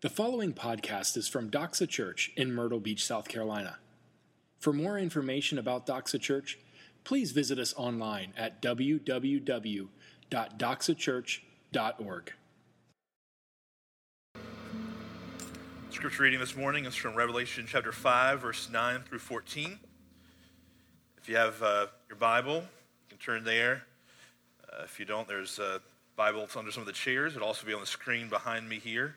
The following podcast is from Doxa Church in Myrtle Beach, South Carolina. For more information about Doxa Church, please visit us online at www.doxachurch.org. Scripture reading this morning is from Revelation chapter 5, verse 9 through 14. If you have uh, your Bible, you can turn there. Uh, if you don't, there's a Bible under some of the chairs. It'll also be on the screen behind me here.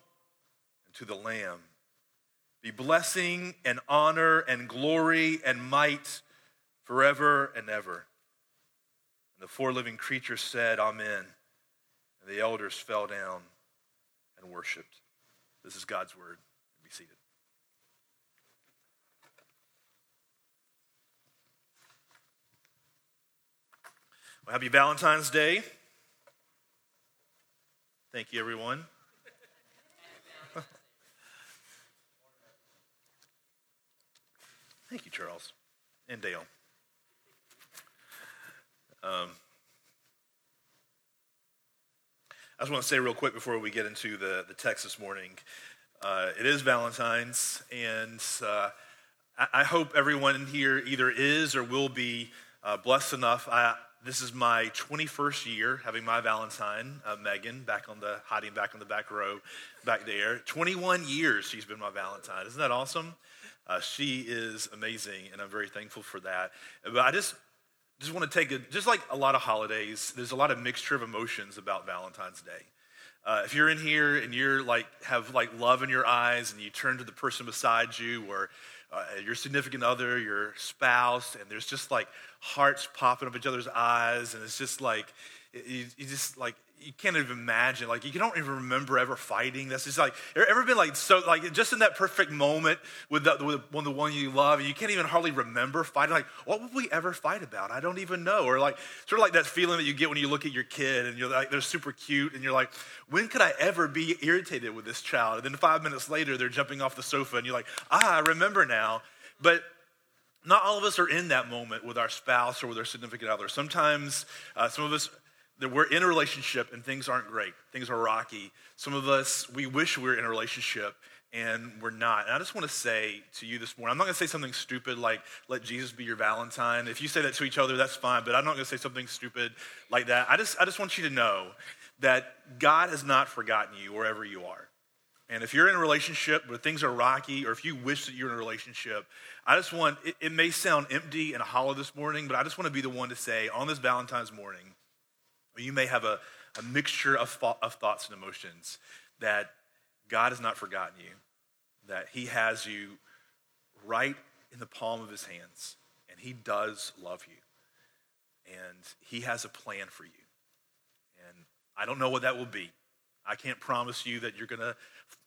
to the Lamb. Be blessing and honor and glory and might forever and ever. And the four living creatures said, Amen. And the elders fell down and worshiped. This is God's word. Be seated. Well, happy Valentine's Day. Thank you, everyone. Thank you, Charles and Dale. Um, I just want to say real quick before we get into the, the text this morning. Uh, it is Valentine's, and uh, I, I, hope everyone here either is or will be uh, blessed enough. I, this is my 21st year having my Valentine, Megan, back on the hiding back on the back row, back there. 21 years she's been my Valentine. Isn't that awesome? Uh, she is amazing, and I'm very thankful for that. But I just just want to take it, just like a lot of holidays, there's a lot of mixture of emotions about Valentine's Day. Uh, if you're in here and you're like have like love in your eyes, and you turn to the person beside you, or uh, your significant other, your spouse, and there's just like hearts popping up each other's eyes, and it's just like you, you just like you can't even imagine. Like you don't even remember ever fighting. That's just like ever been like so like just in that perfect moment with the, with one the one you love, and you can't even hardly remember fighting. Like what would we ever fight about? I don't even know. Or like sort of like that feeling that you get when you look at your kid and you're like they're super cute, and you're like, when could I ever be irritated with this child? And then five minutes later they're jumping off the sofa, and you're like, ah, I remember now. But not all of us are in that moment with our spouse or with our significant other. Sometimes uh, some of us that we're in a relationship and things aren't great. Things are rocky. Some of us, we wish we were in a relationship and we're not. And I just want to say to you this morning, I'm not going to say something stupid like, let Jesus be your Valentine. If you say that to each other, that's fine, but I'm not going to say something stupid like that. I just, I just want you to know that God has not forgotten you wherever you are. And if you're in a relationship where things are rocky, or if you wish that you're in a relationship, I just want, it, it may sound empty and hollow this morning, but I just want to be the one to say on this Valentine's morning, or you may have a, a mixture of, of thoughts and emotions that God has not forgotten you, that He has you right in the palm of His hands, and He does love you, and He has a plan for you. And I don't know what that will be. I can't promise you that you're going to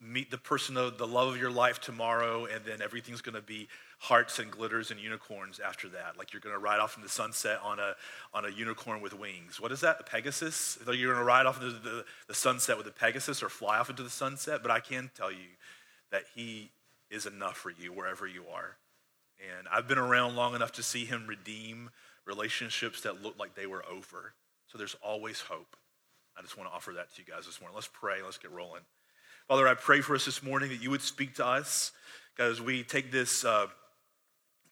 meet the person of the love of your life tomorrow, and then everything's going to be hearts and glitters and unicorns after that. Like you're going to ride off into the sunset on a, on a unicorn with wings. What is that? A Pegasus? You're going to ride off into the, the sunset with a Pegasus or fly off into the sunset. But I can tell you that He is enough for you wherever you are. And I've been around long enough to see Him redeem relationships that looked like they were over. So there's always hope. I just want to offer that to you guys this morning. Let's pray. Let's get rolling. Father, I pray for us this morning that you would speak to us. God, as we take this uh,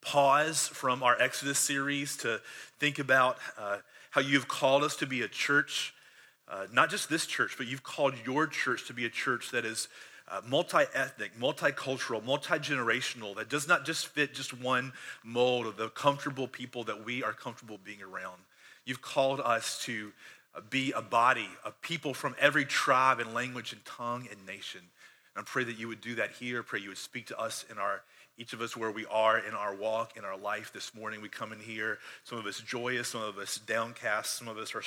pause from our Exodus series to think about uh, how you've called us to be a church uh, not just this church, but you've called your church to be a church that is uh, multi ethnic, multicultural, multi generational, that does not just fit just one mold of the comfortable people that we are comfortable being around. You've called us to be a body of people from every tribe and language and tongue and nation. And I pray that you would do that here. Pray you would speak to us in our each of us where we are in our walk, in our life this morning. We come in here, some of us joyous, some of us downcast, some of us are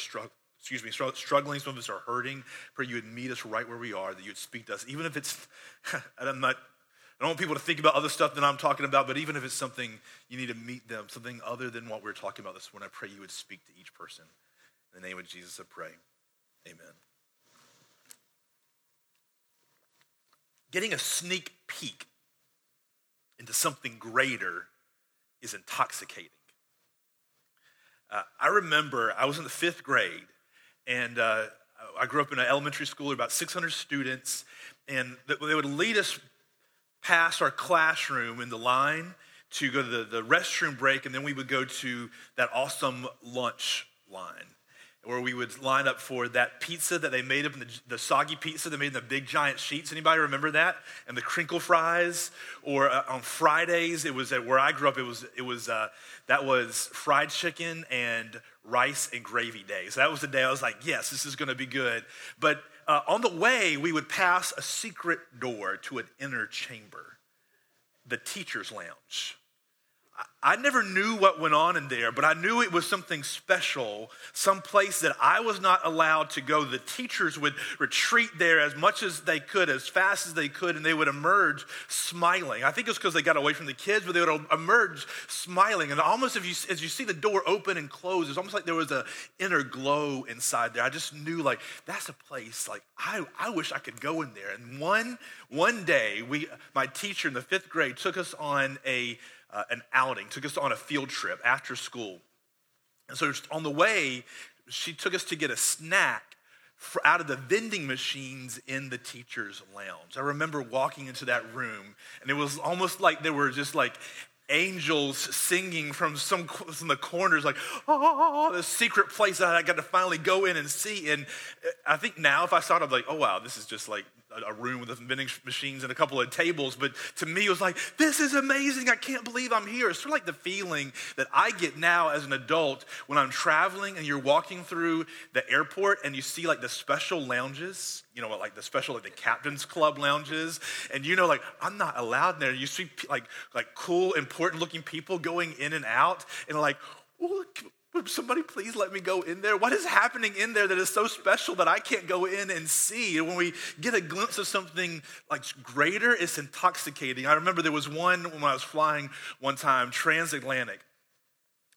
excuse me, struggling, some of us are hurting. Pray you would meet us right where we are, that you would speak to us, even if it's, I'm not, I don't want people to think about other stuff than I'm talking about, but even if it's something you need to meet them, something other than what we're talking about this morning, I pray you would speak to each person. In the name of Jesus, I pray. Amen. Getting a sneak peek into something greater is intoxicating. Uh, I remember I was in the fifth grade, and uh, I grew up in an elementary school, about 600 students, and they would lead us past our classroom in the line to go to the, the restroom break, and then we would go to that awesome lunch line where we would line up for that pizza that they made up in the, the, soggy pizza they made in the big giant sheets. Anybody remember that? And the crinkle fries. Or uh, on Fridays, it was at where I grew up. It was it was uh, that was fried chicken and rice and gravy day. So that was the day I was like, yes, this is going to be good. But uh, on the way, we would pass a secret door to an inner chamber, the teacher's lounge. I never knew what went on in there, but I knew it was something special, some place that I was not allowed to go. The teachers would retreat there as much as they could, as fast as they could, and they would emerge smiling. I think it was because they got away from the kids, but they would emerge smiling. And almost if you, as you see the door open and close, it's almost like there was an inner glow inside there. I just knew like that's a place like I, I wish I could go in there. And one one day, we my teacher in the fifth grade took us on a uh, an outing, took us on a field trip after school. And so on the way, she took us to get a snack for, out of the vending machines in the teacher's lounge. I remember walking into that room, and it was almost like there were just like angels singing from some from the corners, like, oh, the secret place that I got to finally go in and see. And I think now, if I saw it, be like, oh, wow, this is just like a room with vending machines and a couple of tables. But to me, it was like, this is amazing. I can't believe I'm here. It's sort of like the feeling that I get now as an adult when I'm traveling and you're walking through the airport and you see like the special lounges, you know, like the special, like the captain's club lounges. And you know, like, I'm not allowed in there. You see like, like cool, important looking people going in and out and like, would somebody please let me go in there? What is happening in there that is so special that I can't go in and see? And when we get a glimpse of something like greater, it's intoxicating. I remember there was one when I was flying one time, transatlantic.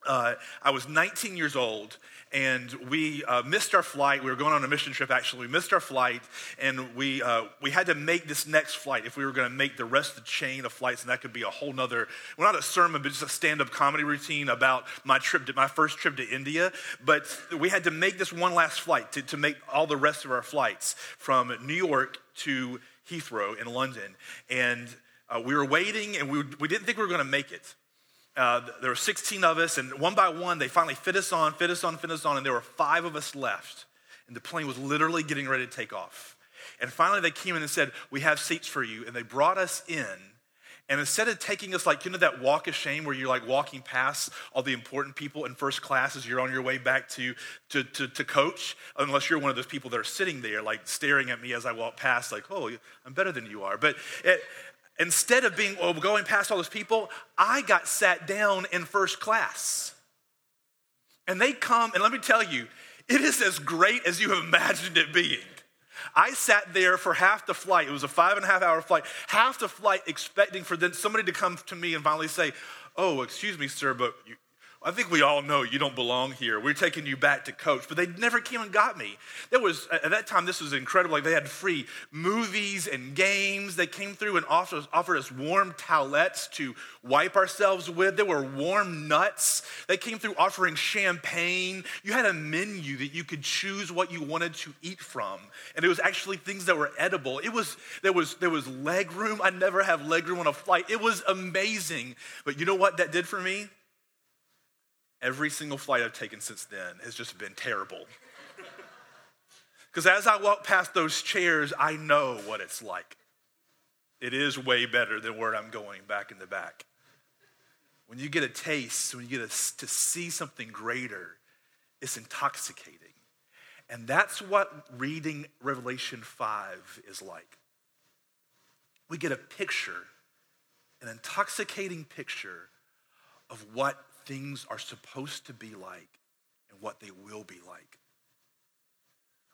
Uh, I was 19 years old and we uh, missed our flight. We were going on a mission trip, actually. We missed our flight, and we, uh, we had to make this next flight if we were going to make the rest of the chain of flights, and that could be a whole nother, well, not a sermon, but just a stand up comedy routine about my trip, to, my first trip to India. But we had to make this one last flight to, to make all the rest of our flights from New York to Heathrow in London. And uh, we were waiting, and we, we didn't think we were going to make it. Uh, there were 16 of us, and one by one, they finally fit us on, fit us on, fit us on, and there were five of us left. And the plane was literally getting ready to take off. And finally, they came in and said, We have seats for you. And they brought us in. And instead of taking us like, you know, that walk of shame where you're like walking past all the important people in first class as you're on your way back to, to, to, to coach, unless you're one of those people that are sitting there like staring at me as I walk past, like, oh, I'm better than you are. But it, instead of being oh, going past all those people, I got sat down in first class. And they come, and let me tell you, it is as great as you have imagined it being. I sat there for half the flight. It was a five and a half hour flight, half the flight expecting for then somebody to come to me and finally say, Oh, excuse me, sir, but you, I think we all know you don't belong here. We're taking you back to coach. But they never came and got me. There was, at that time, this was incredible. Like they had free movies and games. They came through and offered, offered us warm towelettes to wipe ourselves with. There were warm nuts. They came through offering champagne. You had a menu that you could choose what you wanted to eat from. And it was actually things that were edible. It was, there was, there was leg room. I never have leg room on a flight. It was amazing. But you know what that did for me? Every single flight I've taken since then has just been terrible. Because as I walk past those chairs, I know what it's like. It is way better than where I'm going back in the back. When you get a taste, when you get a, to see something greater, it's intoxicating. And that's what reading Revelation 5 is like. We get a picture, an intoxicating picture of what things are supposed to be like and what they will be like.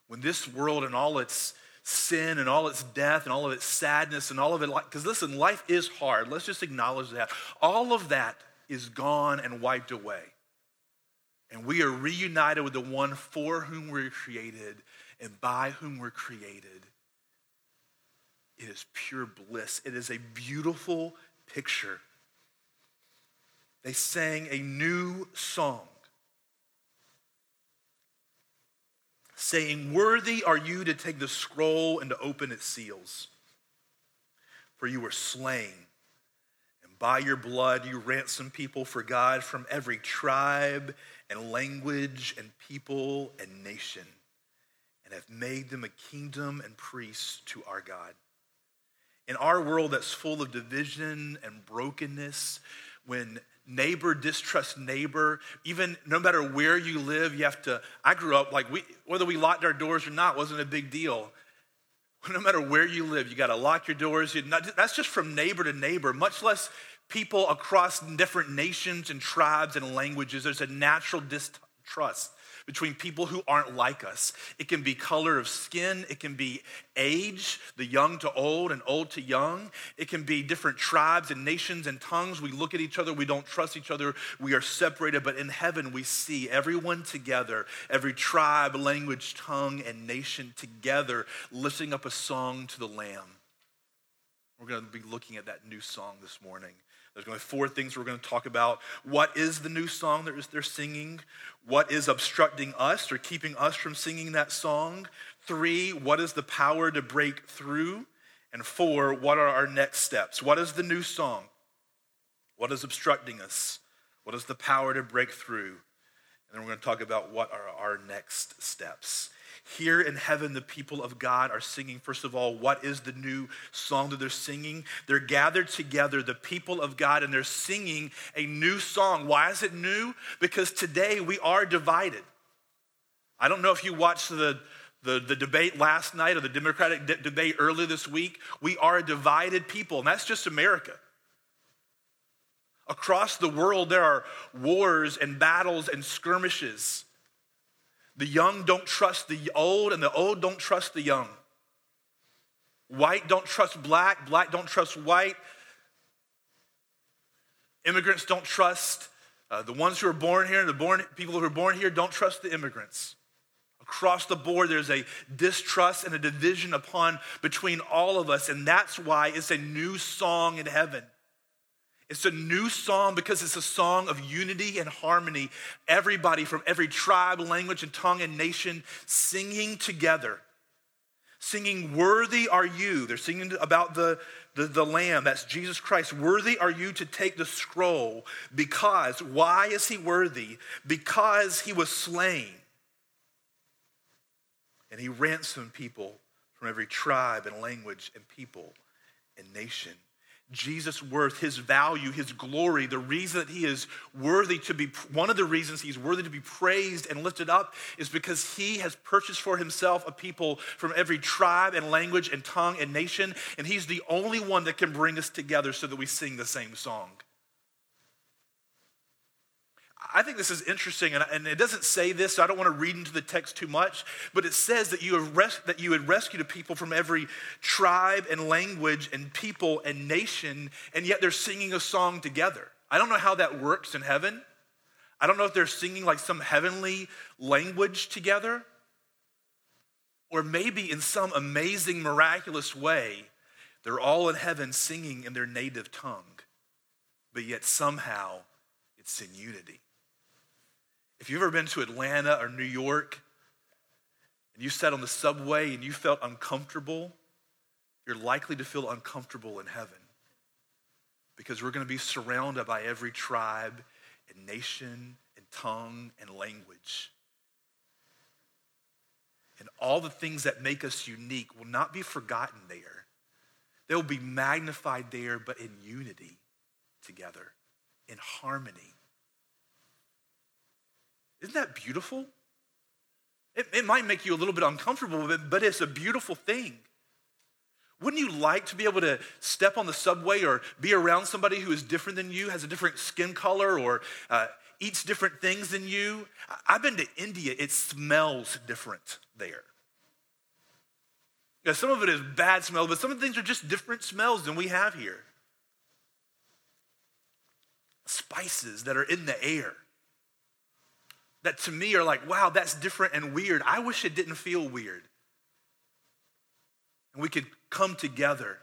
When this world and all its sin and all its death and all of its sadness and all of it, because listen, life is hard. Let's just acknowledge that. All of that is gone and wiped away. And we are reunited with the one for whom we're created and by whom we're created. It is pure bliss. It is a beautiful picture. They sang a new song saying, Worthy are you to take the scroll and to open its seals. For you were slain, and by your blood you ransomed people for God from every tribe and language and people and nation, and have made them a kingdom and priests to our God. In our world that's full of division and brokenness, when neighbor distrust neighbor. Even no matter where you live you have to i grew up like we whether we locked our doors or not wasn't a big deal. No matter where you live you got to lock your doors. Not, that's just from neighbor to neighbor much less people across different nations and tribes and languages. There's a natural distrust between people who aren't like us. It can be color of skin, it can be age, the young to old and old to young. It can be different tribes and nations and tongues. We look at each other, we don't trust each other, we are separated, but in heaven we see everyone together, every tribe, language, tongue, and nation together, lifting up a song to the Lamb. We're going to be looking at that new song this morning. There's going to be four things we're going to talk about. What is the new song that they're singing? What is obstructing us or keeping us from singing that song? Three, what is the power to break through? And four, what are our next steps? What is the new song? What is obstructing us? What is the power to break through? And then we're going to talk about what are our next steps. Here in heaven, the people of God are singing, first of all, what is the new song that they're singing? They're gathered together, the people of God, and they're singing a new song. Why is it new? Because today we are divided. I don't know if you watched the, the, the debate last night or the Democratic de- debate earlier this week. We are a divided people, and that's just America. Across the world, there are wars and battles and skirmishes. The young don't trust the old, and the old don't trust the young. White don't trust black, black don't trust white. Immigrants don't trust uh, the ones who are born here, the born, people who are born here don't trust the immigrants. Across the board, there's a distrust and a division upon between all of us, and that's why it's a new song in heaven. It's a new song because it's a song of unity and harmony. Everybody from every tribe, language, and tongue and nation singing together. Singing, Worthy are you. They're singing about the, the, the Lamb, that's Jesus Christ. Worthy are you to take the scroll because, why is he worthy? Because he was slain. And he ransomed people from every tribe and language and people and nation. Jesus' worth, his value, his glory, the reason that he is worthy to be, one of the reasons he's worthy to be praised and lifted up is because he has purchased for himself a people from every tribe and language and tongue and nation, and he's the only one that can bring us together so that we sing the same song. I think this is interesting, and, and it doesn't say this, so I don't want to read into the text too much, but it says that you, have res- that you had rescued a people from every tribe and language and people and nation, and yet they're singing a song together. I don't know how that works in heaven. I don't know if they're singing like some heavenly language together, or maybe in some amazing, miraculous way, they're all in heaven singing in their native tongue, but yet somehow it's in unity. If you've ever been to Atlanta or New York and you sat on the subway and you felt uncomfortable, you're likely to feel uncomfortable in heaven because we're going to be surrounded by every tribe and nation and tongue and language. and all the things that make us unique will not be forgotten there. They'll be magnified there, but in unity together, in harmony. Isn't that beautiful? It, it might make you a little bit uncomfortable, but, but it's a beautiful thing. Wouldn't you like to be able to step on the subway or be around somebody who is different than you, has a different skin color, or uh, eats different things than you? I've been to India, it smells different there. Know, some of it is bad smell, but some of the things are just different smells than we have here. Spices that are in the air that to me are like, wow, that's different and weird. I wish it didn't feel weird. And we could come together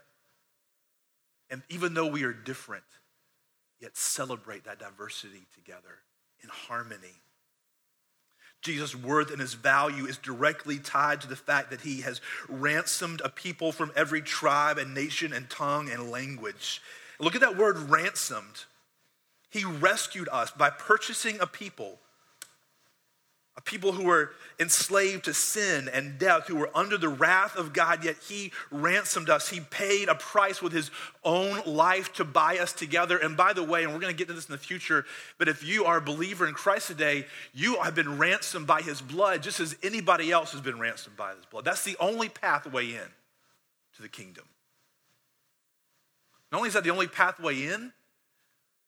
and even though we are different, yet celebrate that diversity together in harmony. Jesus' worth and his value is directly tied to the fact that he has ransomed a people from every tribe and nation and tongue and language. Look at that word ransomed. He rescued us by purchasing a people a people who were enslaved to sin and death, who were under the wrath of God, yet He ransomed us. He paid a price with His own life to buy us together. And by the way, and we're going to get to this in the future, but if you are a believer in Christ today, you have been ransomed by His blood, just as anybody else has been ransomed by His blood. That's the only pathway in to the kingdom. Not only is that the only pathway in,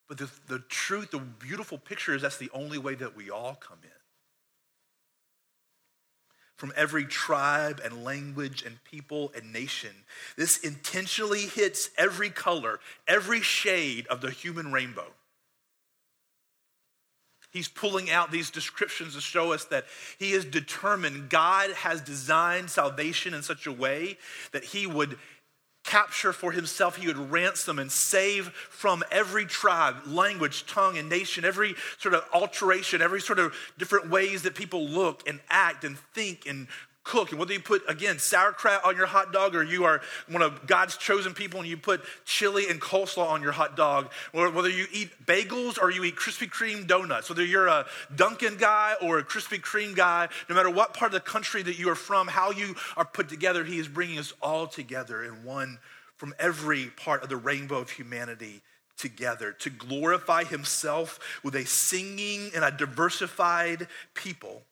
but the, the truth, the beautiful picture is that's the only way that we all come in from every tribe and language and people and nation. This intentionally hits every color, every shade of the human rainbow. He's pulling out these descriptions to show us that he is determined. God has designed salvation in such a way that he would capture for himself, he would ransom and save from every tribe, language, tongue, and nation, every sort of alteration, every sort of different ways that people look and act and think and cook. And whether you put, again, sauerkraut on your hot dog or you are one of God's chosen people and you put chili and coleslaw on your hot dog, or whether you eat bagels or you eat Krispy Kreme donuts, whether you're a Dunkin' guy or a Krispy Kreme guy, no matter what part of the country that you are from, how you are put together, He is bringing us all together in one from every part of the rainbow of humanity together to glorify Himself with a singing and a diversified people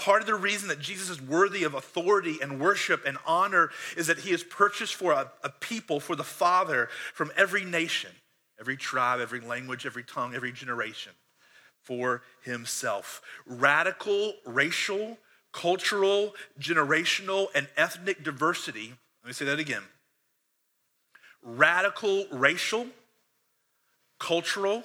Part of the reason that Jesus is worthy of authority and worship and honor is that he has purchased for a, a, people, for the Father, from every nation, every tribe, every language, every tongue, every generation, for himself. Radical racial, cultural, generational, and ethnic diversity. Let me say that again. Radical racial, cultural,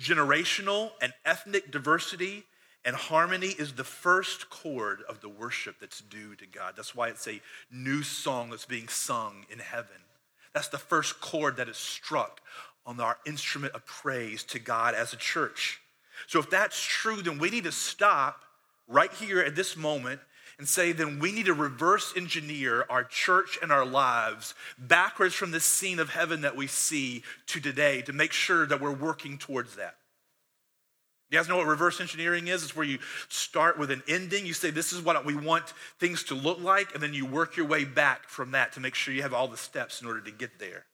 generational, and ethnic diversity and harmony is the first chord of the worship that's due to God. That's why it's a new song that's being sung in heaven. That's the first chord that is struck on our instrument of praise to God as a church. So if that's true, then we need to stop right here at this moment and say, then we need to reverse engineer our church and our lives backwards from the scene of heaven that we see to today to make sure that we're working towards that. You guys know what reverse engineering is? It's where you start with an ending. You say, This is what we want things to look like, and then you work your way back from that to make sure you have all the steps in order to get there.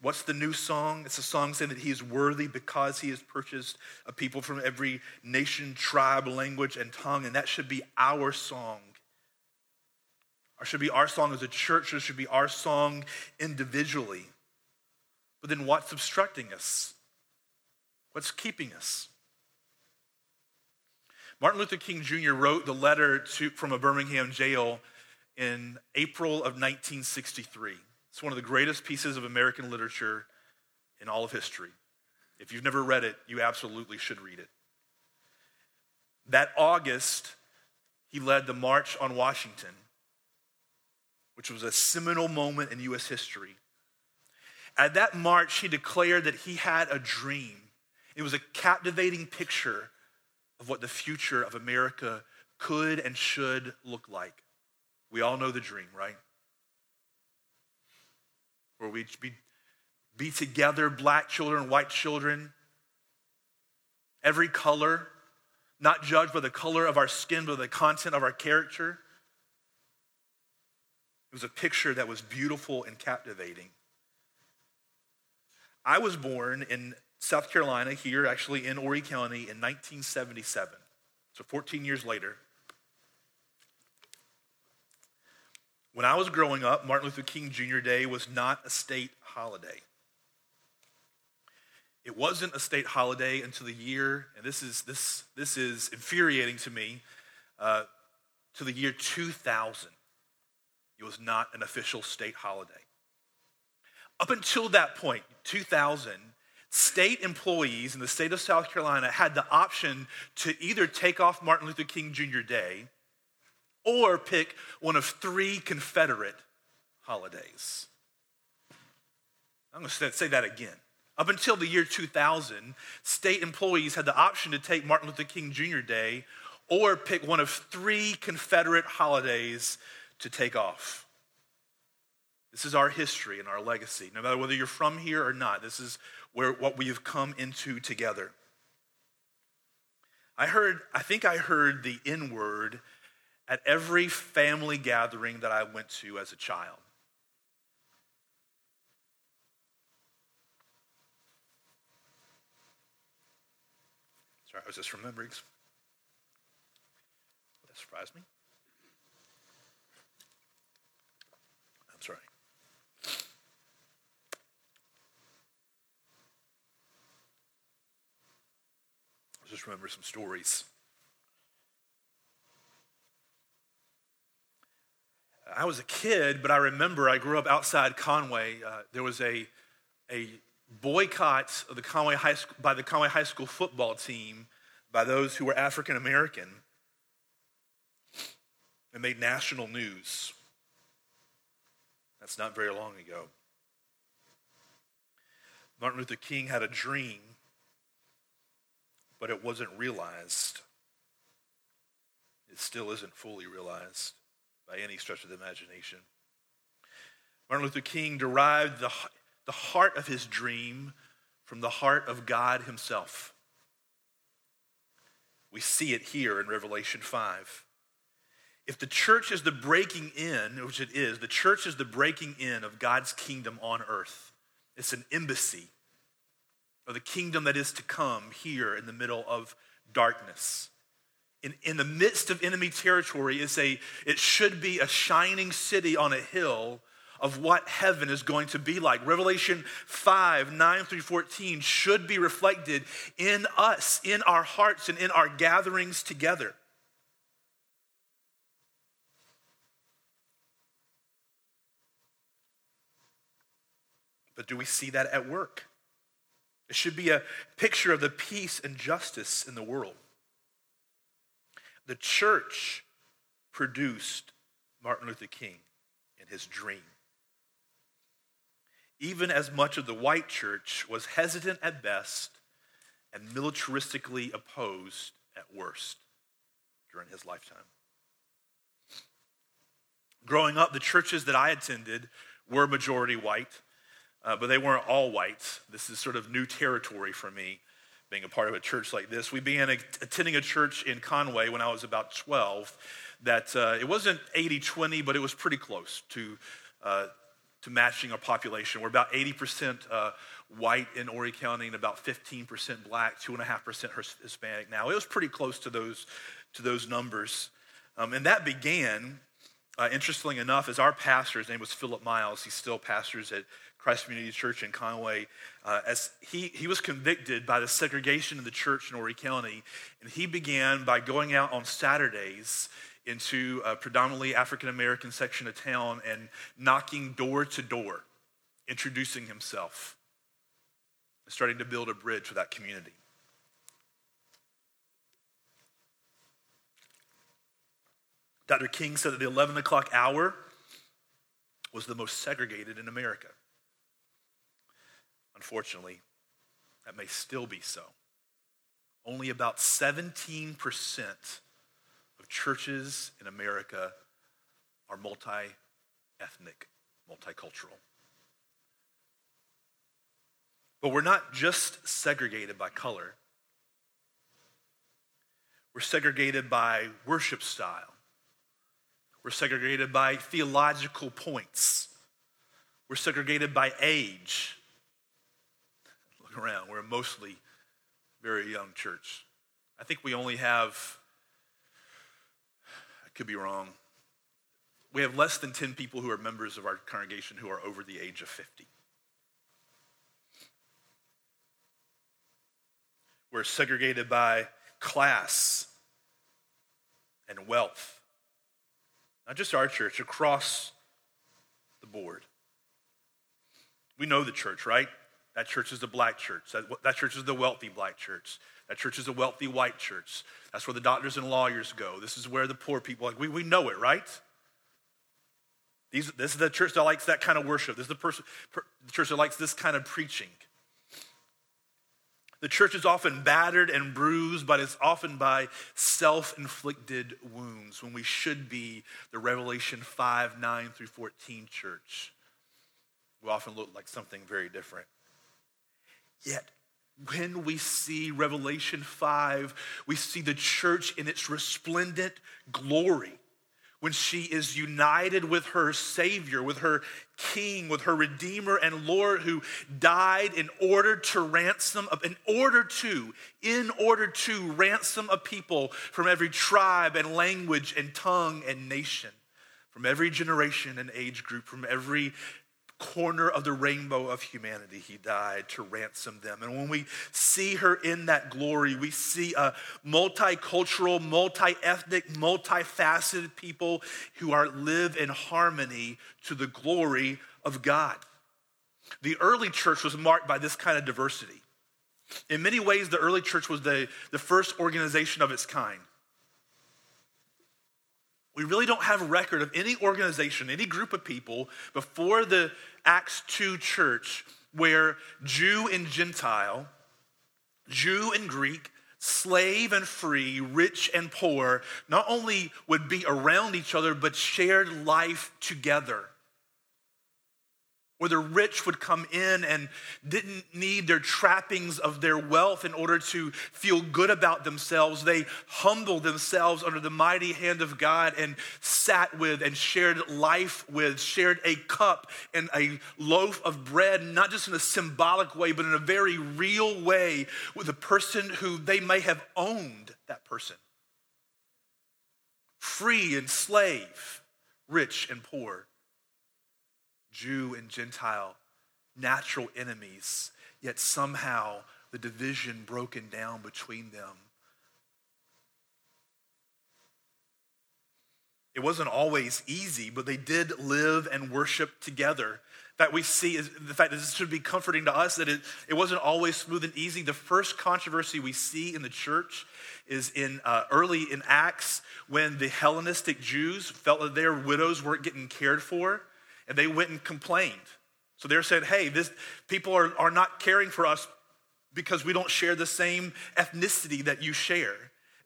What's the new song? It's a song saying that he is worthy because he has purchased a people from every nation, tribe, language, and tongue, and that should be our song. Or should be our song as a church, or should be our song individually. But then what's obstructing us? What's keeping us? Martin Luther King Jr. wrote the letter to, from a Birmingham jail in April of 1963. It's one of the greatest pieces of American literature in all of history. If you've never read it, you absolutely should read it. That August, he led the March on Washington, which was a seminal moment in U.S. history. At that march, he declared that he had a dream it was a captivating picture of what the future of America could and should look like. We all know the dream, right? Where we be, be together, black children, white children, every color, not judged by the color of our skin, but the content of our character. It was a picture that was beautiful and captivating. I was born in South Carolina, here actually in Horry County in 1977. So 14 years later. When I was growing up, Martin Luther King Jr. Day was not a state holiday. It wasn't a state holiday until the year, and this is, this, this is infuriating to me, uh, to the year 2000. It was not an official state holiday. Up until that point, 2000, state employees in the state of South Carolina had the option to either take off Martin Luther King Jr. Day or pick one of three Confederate holidays. I'm going to say that again. Up until the year 2000, state employees had the option to take Martin Luther King Jr. Day or pick one of three Confederate holidays to take off. This is our history and our legacy. No matter whether you're from here or not, this is where what we have come into together. I heard, I think I heard the N word at every family gathering that I went to as a child. Sorry, I was just remembering. That surprised me. I'm sorry. I just remember some stories. I was a kid, but I remember I grew up outside Conway. Uh, there was a, a boycott of the Conway High School, by the Conway High School football team by those who were African American. It made national news. That's not very long ago. Martin Luther King had a dream, but it wasn't realized. It still isn't fully realized by any stretch of the imagination. Martin Luther King derived the, the heart of his dream from the heart of God himself. We see it here in Revelation 5. If the church is the breaking in, which it is, the church is the breaking in of God's kingdom on earth. It's an embassy of the kingdom that is to come here in the middle of darkness in, in the midst of enemy territory is a, it should be a shining city on a hill of what heaven is going to be like. Revelation 5, 9 through 14 should be reflected in us, in our hearts, and in our gatherings together. But do we see that at work? It should be a picture of the peace and justice in the world. The church produced Martin Luther King and his dream. Even as much of the white church was hesitant at best and militaristically opposed at worst during his lifetime. Growing up, the churches that I attended were majority white, uh, but they weren't all whites. This is sort of new territory for me being a part of a church like this. We began attending a church in Conway when I was about 12 that uh, it wasn't 80 20, but it was pretty close to, uh, to matching our population. We're about 80% uh, white in Horry County and about 15% black, 2.5% Hispanic now. It was pretty close to those, to those numbers. Um, and that began, uh, interestingly enough, as our pastor, his name was Philip Miles, he still pastors at Christ Community Church in Conway, uh, as he, he was convicted by the segregation in the church in Horry County, and he began by going out on Saturdays into a predominantly African American section of town and knocking door to door, introducing himself, starting to build a bridge for that community. Dr. King said that the 11 o'clock hour was the most segregated in America. Unfortunately, that may still be so. Only about 17% of churches in America are multi ethnic, multicultural. But we're not just segregated by color, We're segregated by worship style. We're segregated by theological points. We're segregated by age. We're mostly very young church. I think we only have, I could be wrong, we have less than 10 people who are members of our congregation who are over the age of 50. We're segregated by class and wealth. Not just our church, across the board. We know the church, right? That church is the black church. That, that church is the wealthy black church. That church is a wealthy white church. That's where the doctors and lawyers go. This is where the poor people, like we, we know it, right? These, this is the church that likes that kind of worship. This is the, person, per, the church that likes this kind of preaching. The church is often battered and bruised, but it's often by self inflicted wounds when we should be the Revelation 5 9 through 14 church. We often look like something very different. Yet, when we see Revelation 5, we see the church in its resplendent glory. When she is united with her Savior, with her King, with her Redeemer and Lord who died in order to ransom, in order to, in order to ransom a people from every tribe and language and tongue and nation, from every generation and age group, from every corner of the rainbow of humanity, he died to ransom them. And when we see her in that glory, we see a multicultural, multi ethnic, multifaceted people who are live in harmony to the glory of God. The early church was marked by this kind of diversity. In many ways, the early church was the, the first organization of its kind. We really don't have a record of any organization, any group of people before the Acts 2 church where Jew and Gentile, Jew and Greek, slave and free, rich and poor, not only would be around each other, but shared life together where the rich would come in and didn't need their trappings of their wealth in order to feel good about themselves. They humbled themselves under the mighty hand of God and sat with and shared life with, shared a cup and a loaf of bread, not just in a symbolic way, but in a very real way with a person who they may have owned that person. Free and slave, rich and poor. Jew and Gentile, natural enemies, yet somehow the division broken down between them. It wasn't always easy, but they did live and worship together. That we see is the fact that this should be comforting to us that it, it wasn't always smooth and easy. The first controversy we see in the church is in uh, early in Acts when the Hellenistic Jews felt that their widows weren't getting cared for and they went and complained. So they're saying, hey, this, people are, are not caring for us because we don't share the same ethnicity that you share.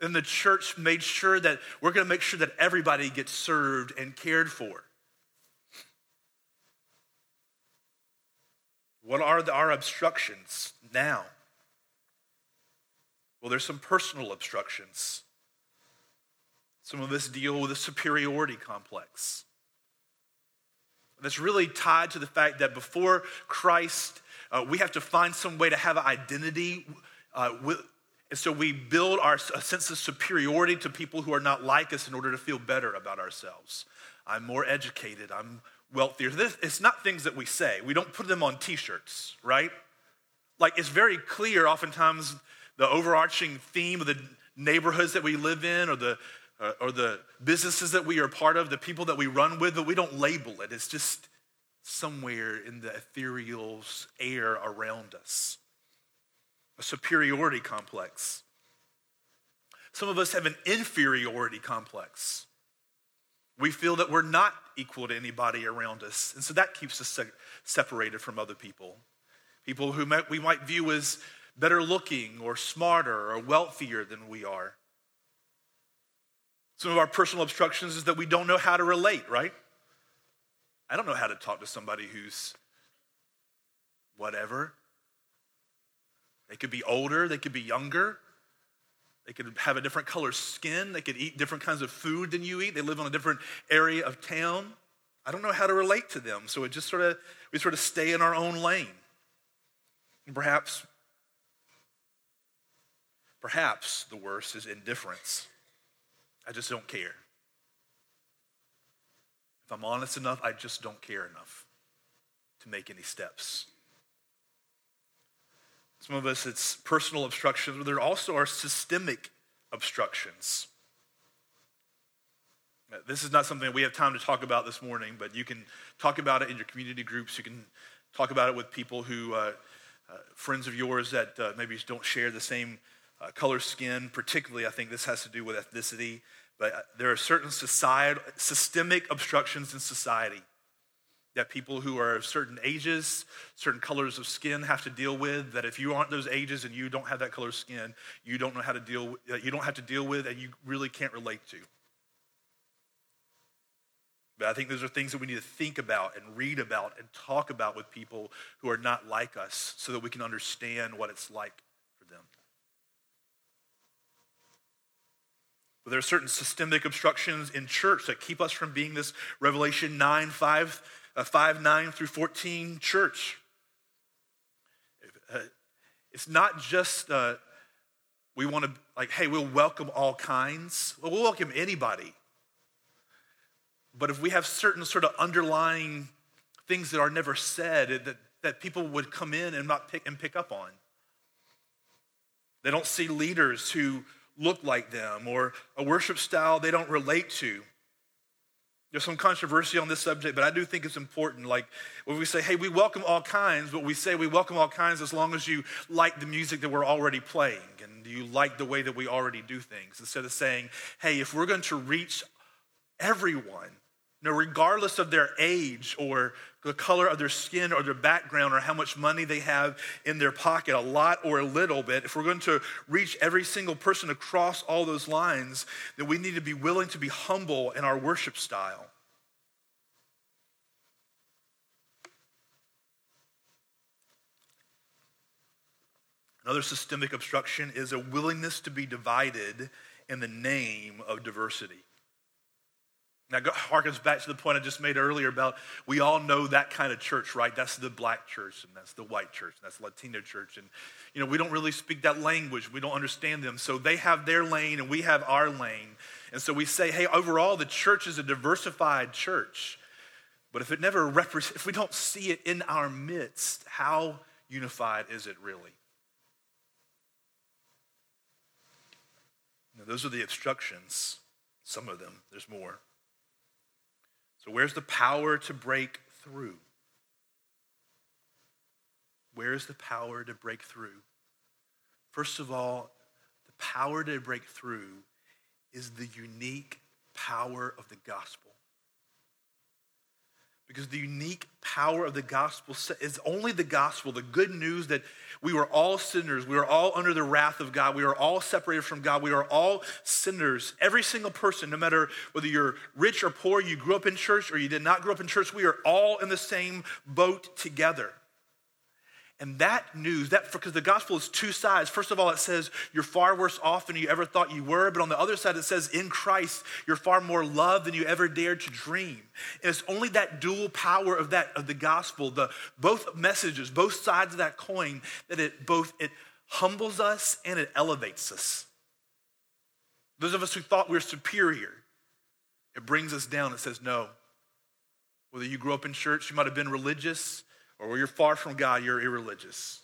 And the church made sure that we're going to make sure that everybody gets served and cared for. What are the, our obstructions now? Well, there's some personal obstructions. Some of us deal with a superiority complex that's really tied to the fact that before Christ, uh, we have to find some way to have an identity. Uh, with, and so we build our sense of superiority to people who are not like us in order to feel better about ourselves. I'm more educated. I'm wealthier. This, it's not things that we say. We don't put them on t-shirts, right? Like it's very clear oftentimes the overarching theme of the neighborhoods that we live in or the uh, or the businesses that we are part of, the people that we run with, but we don't label it. It's just somewhere in the ethereal air around us. A superiority complex. Some of us have an inferiority complex. We feel that we're not equal to anybody around us. And so that keeps us separated from other people. People who might, we might view as better looking or smarter or wealthier than we are. Some of our personal obstructions is that we don't know how to relate, right? I don't know how to talk to somebody who's whatever. They could be older, they could be younger. They could have a different color skin. They could eat different kinds of food than you eat. They live on a different area of town. I don't know how to relate to them. So it just sort of, we sort of stay in our own lane. And perhaps, perhaps the worst is indifference. I just don't care. If I'm honest enough, I just don't care enough to make any steps. Some of us, it's personal obstructions, but there also are systemic obstructions. This is not something we have time to talk about this morning, but you can talk about it in your community groups. You can talk about it with people who, uh, uh, friends of yours that uh, maybe don't share the same uh, color skin. Particularly, I think this has to do with ethnicity. But uh, there are certain societal, systemic obstructions in society that people who are of certain ages, certain colors of skin have to deal with. That if you aren't those ages and you don't have that color of skin, you don't know how to deal. You don't have to deal with, and you really can't relate to. But I think those are things that we need to think about and read about and talk about with people who are not like us, so that we can understand what it's like for them. But there are certain systemic obstructions in church that keep us from being this Revelation 9 5 uh, 5 9 through 14 church. Uh, it's not just uh, we want to, like, hey, we'll welcome all kinds. Well, we'll welcome anybody. But if we have certain sort of underlying things that are never said that, that people would come in and not pick and pick up on, they don't see leaders who look like them or a worship style they don't relate to. There's some controversy on this subject, but I do think it's important. Like when we say, hey, we welcome all kinds, but we say we welcome all kinds as long as you like the music that we're already playing and you like the way that we already do things. Instead of saying, hey, if we're going to reach everyone, you know, regardless of their age or the color of their skin or their background or how much money they have in their pocket, a lot or a little bit, if we're going to reach every single person across all those lines, then we need to be willing to be humble in our worship style. Another systemic obstruction is a willingness to be divided in the name of diversity. Now, harkens back to the point I just made earlier about we all know that kind of church, right? That's the black church, and that's the white church, and that's Latino church. And, you know, we don't really speak that language. We don't understand them. So they have their lane, and we have our lane. And so we say, hey, overall, the church is a diversified church. But if it never represents, if we don't see it in our midst, how unified is it really? Now, those are the obstructions, some of them, there's more. So, where's the power to break through? Where's the power to break through? First of all, the power to break through is the unique power of the gospel. Because the unique power of the gospel is only the gospel, the good news that we were all sinners. We were all under the wrath of God. We were all separated from God. We are all sinners. Every single person, no matter whether you're rich or poor, you grew up in church or you did not grow up in church, we are all in the same boat together. And that news, that because the gospel is two sides. First of all, it says you're far worse off than you ever thought you were. But on the other side, it says in Christ, you're far more loved than you ever dared to dream. And it's only that dual power of that of the gospel, the both messages, both sides of that coin, that it both it humbles us and it elevates us. Those of us who thought we were superior, it brings us down. It says, no. Whether you grew up in church, you might have been religious, or you're far from God, you're irreligious.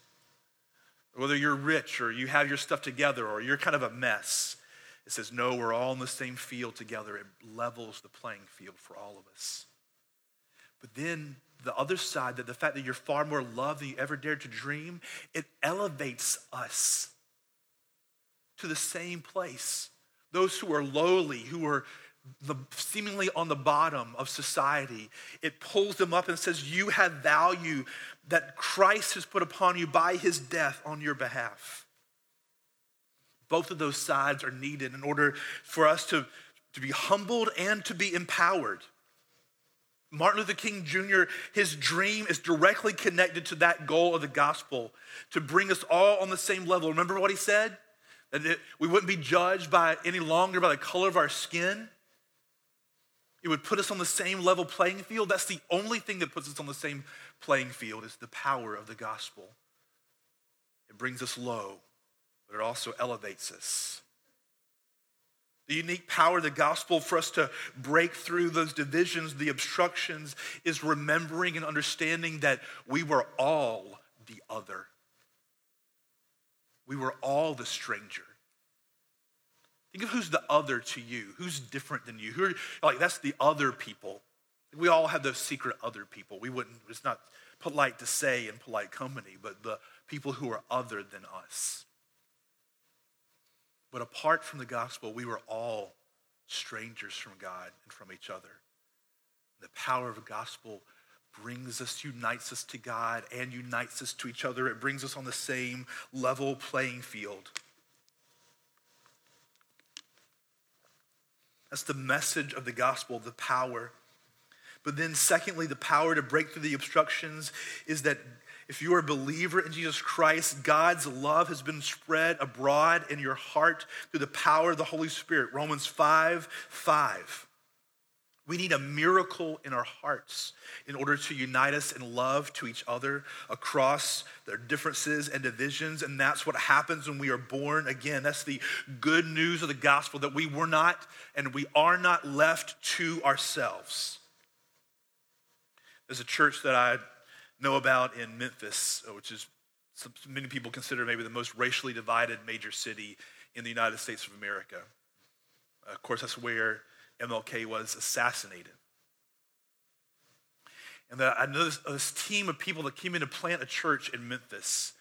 Whether you're rich or you have your stuff together or you're kind of a mess, it says, no, we're all in the same field together. It levels the playing field for all of us. But then the other side, that the fact that you're far more loved than you ever dared to dream, it elevates us to the same place. Those who are lowly, who are the, seemingly on the bottom of society. It pulls them up and says, You have value that Christ has put upon you by his death on your behalf. Both of those sides are needed in order for us to, to be humbled and to be empowered. Martin Luther King Jr., his dream is directly connected to that goal of the gospel to bring us all on the same level. Remember what he said? That it, we wouldn't be judged by any longer by the color of our skin. It would put us on the same level playing field. That's the only thing that puts us on the same playing field is the power of the gospel. It brings us low, but it also elevates us. The unique power of the gospel for us to break through those divisions, the obstructions, is remembering and understanding that we were all the other. We were all the stranger. Think of who's the other to you, who's different than you. Who are, like that's the other people. We all have those secret other people. We wouldn't. It's not polite to say in polite company, but the people who are other than us. But apart from the gospel, we were all strangers from God and from each other. The power of the gospel brings us, unites us to God, and unites us to each other. It brings us on the same level playing field. That's the message of the gospel, the power. But then, secondly, the power to break through the obstructions is that if you are a believer in Jesus Christ, God's love has been spread abroad in your heart through the power of the Holy Spirit. Romans 5 5. We need a miracle in our hearts in order to unite us in love to each other across their differences and divisions. And that's what happens when we are born again. That's the good news of the gospel that we were not and we are not left to ourselves. There's a church that I know about in Memphis, uh, which is many people consider maybe the most racially divided major city in the United States of America. Of course, that's where MLK was assassinated. And the, I know this, this team of people that came in to plant a church in Memphis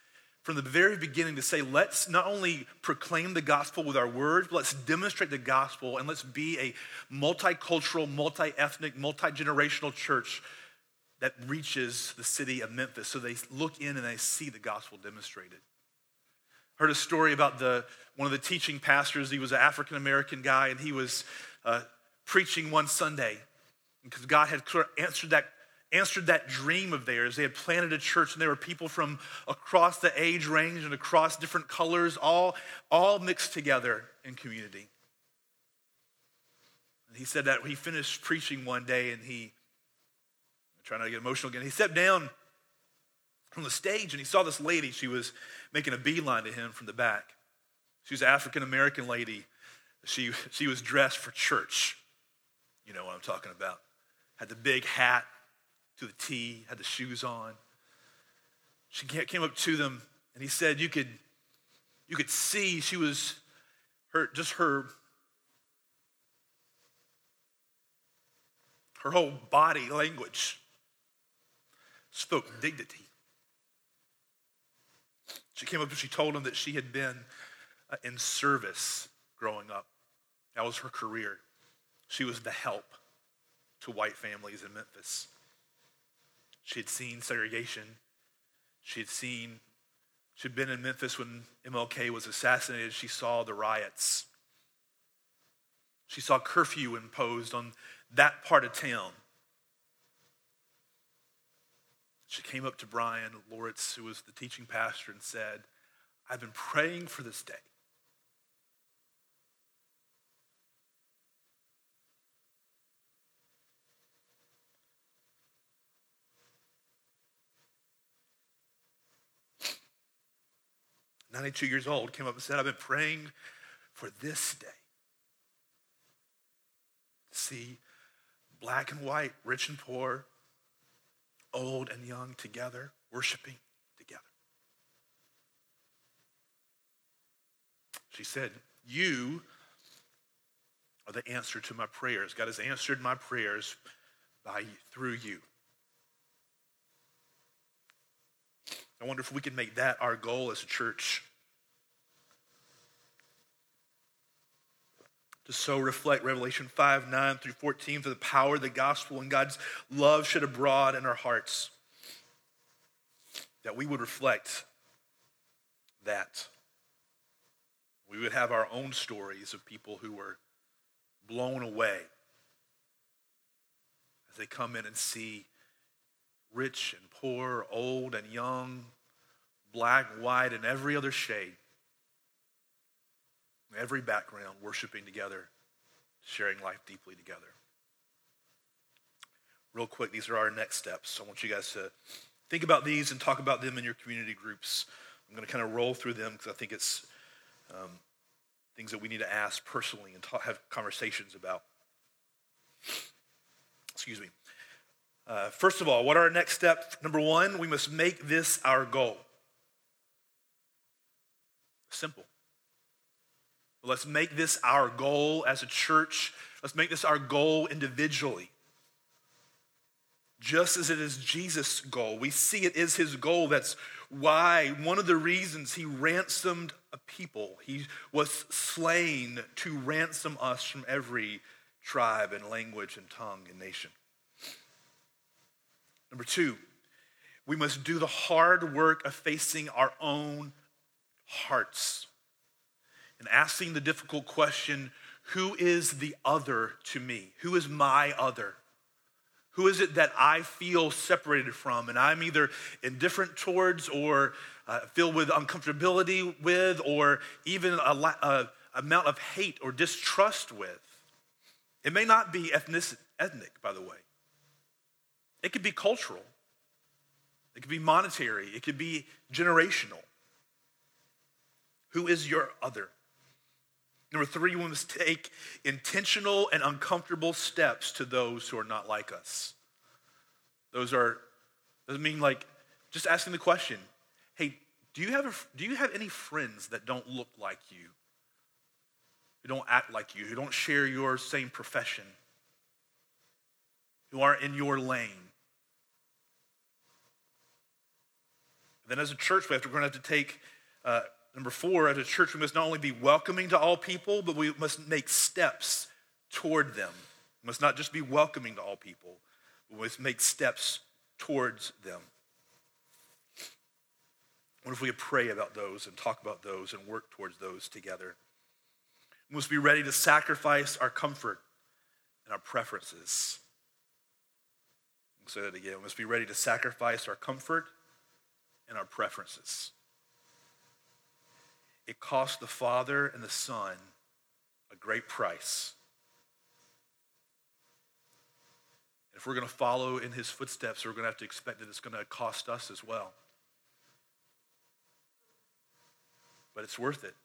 from the very beginning to say, let's not only proclaim the gospel with our words, but let's demonstrate the gospel and let's be a multicultural, multi ethnic, multi generational church that reaches the city of Memphis. So they look in and they see the gospel demonstrated. Heard a story about the, one of the teaching pastors. He was an African American guy, and he was uh, preaching one Sunday because God had answered that, answered that dream of theirs. They had planted a church, and there were people from across the age range and across different colors, all, all mixed together in community. And he said that he finished preaching one day, and he trying not to get emotional again. He stepped down from the stage and he saw this lady. She was making a beeline to him from the back. She was an African American lady. She, she was dressed for church. You know what I'm talking about. Had the big hat to the T, had the shoes on. She came up to them and he said, You could, you could see she was her, just her her whole body language spoke dignity. She came up and she told him that she had been uh, in service growing up. That was her career. She was the help to white families in Memphis. She had seen segregation. She had seen, she'd been in Memphis when MLK was assassinated. She saw the riots. She saw curfew imposed on that part of town. She came up to Bryan Loritts, who was the teaching pastor, and said, I've been praying for this day. Ninety-two years old, came up and said, "I've been praying for this day. See, black and white, rich and poor, old and young together, worshiping together. She said, You are the answer to my prayers. God has answered my prayers by through you. I wonder if we can make that our goal as a church. to so reflect Revelation 5 9 through 14 for the power of the gospel and God's love shed abroad in our hearts. That we would reflect that. We would have our own stories of people who were blown away as they come in and see rich and poor, old and young, black, white, and every other shade every background, worshiping together, sharing life deeply together. Real quick, these are our next steps. I want you guys to think about these and talk about them in your community groups. I'm going to kind of roll through them because I think it's um, things that we need to ask personally and talk, have conversations about. Excuse me. Uh, first of all, what are our next steps? Number one, we must make this our goal. Simple. Let's make this our goal as a church. Let's make this our goal individually. Just as it is Jesus' goal. We see it is his goal. That's why one of the reasons he ransomed a people, he was slain to ransom us from every tribe and language and tongue and nation. Number two, we must do the hard work of facing our own hearts and asking the difficult question who is the other to me? Who is my other? Who is it that I feel separated from and I'm either indifferent towards or uh, filled with uncomfortability with or even a, a amount of hate or distrust with? It may not be ethnic, ethnic, by the way. It could be cultural. It could be monetary. It could be generational. Who is your other? Number three, we must take intentional and uncomfortable steps to those who are not like us. Those are, doesn't mean like just asking the question, hey, do you have, a, do you have any friends that don't look like you? Who don't act like you, who don't share your same profession, who aren't in your lane? Then as a church, we have to, we're going to have to take uh, Number four, as a church, we must not only be welcoming to all people, but we must make steps toward them. We must not just be welcoming to all people, but we must make steps towards them. What if we pray about those and talk about those and work towards those together? We must be ready to sacrifice our comfort and our preferences. I'll say that again. We must be ready to sacrifice our comfort and our preferences. It cost the Father and the Son a great price. If we're going to follow in his footsteps, we're going to have to expect that it's going to cost us as well. But it's worth it.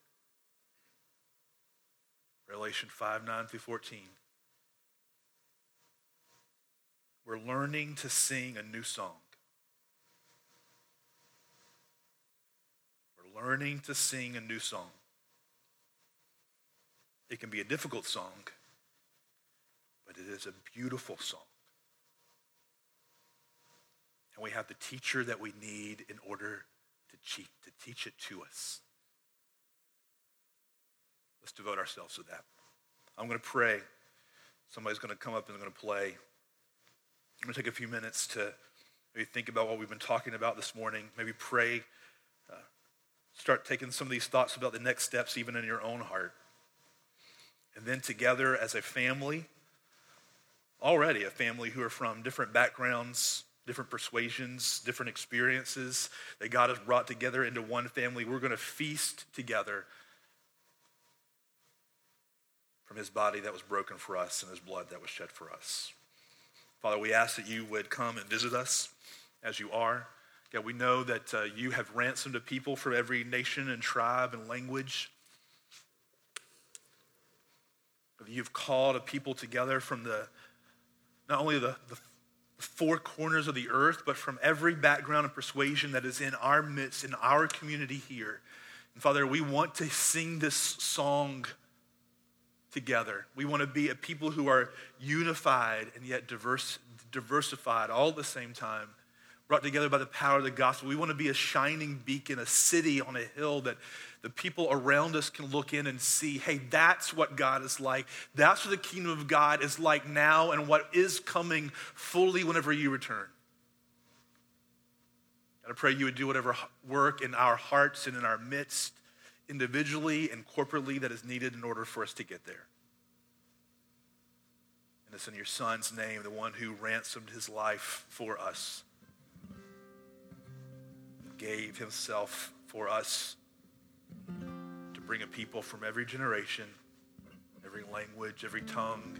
Revelation 5 9 through 14. We're learning to sing a new song. Learning to sing a new song. It can be a difficult song, but it is a beautiful song. And we have the teacher that we need in order to, cheat, to teach it to us. Let's devote ourselves to that. I'm going to pray. Somebody's going to come up and going to play. I'm going to take a few minutes to maybe think about what we've been talking about this morning, maybe pray start taking some of these thoughts about the next steps, even in your own heart. And then together as a family, already a family who are from different backgrounds, different persuasions, different experiences that God has brought together into one family, we're going to feast together from his body that was broken for us and his blood that was shed for us. Father, we ask that you would come and visit us as you are. God, we know that uh, you have ransomed a people from every nation and tribe and language. You've called a people together from the not only the, the four corners of the earth, but from every background and persuasion that is in our midst, in our community here. And Father, we want to sing this song together. We want to be a people who are unified and yet diverse, diversified all at the same time brought together by the power of the gospel. We want to be a shining beacon, a city on a hill that the people around us can look in and see, hey, that's what God is like. That's what the kingdom of God is like now and what is coming fully whenever you return. And I pray you would do whatever work in our hearts and in our midst, individually and corporately, that is needed in order for us to get there. And it's in your Son's name, the one who ransomed his life for us gave himself for us to bring a people from every generation, every language, every tongue.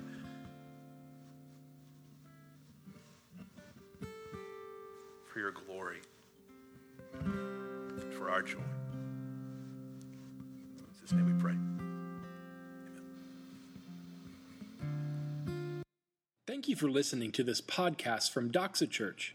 For your glory, for our joy. In Jesus' name we pray. Amen. Thank you for listening to this podcast from Doxa Church.